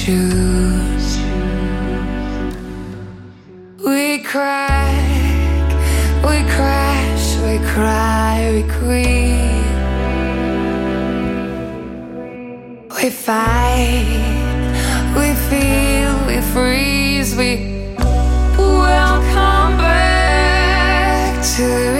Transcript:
shoes. We crack, we crash, we cry, we creep. We fight, we feel, we freeze, we will come back to.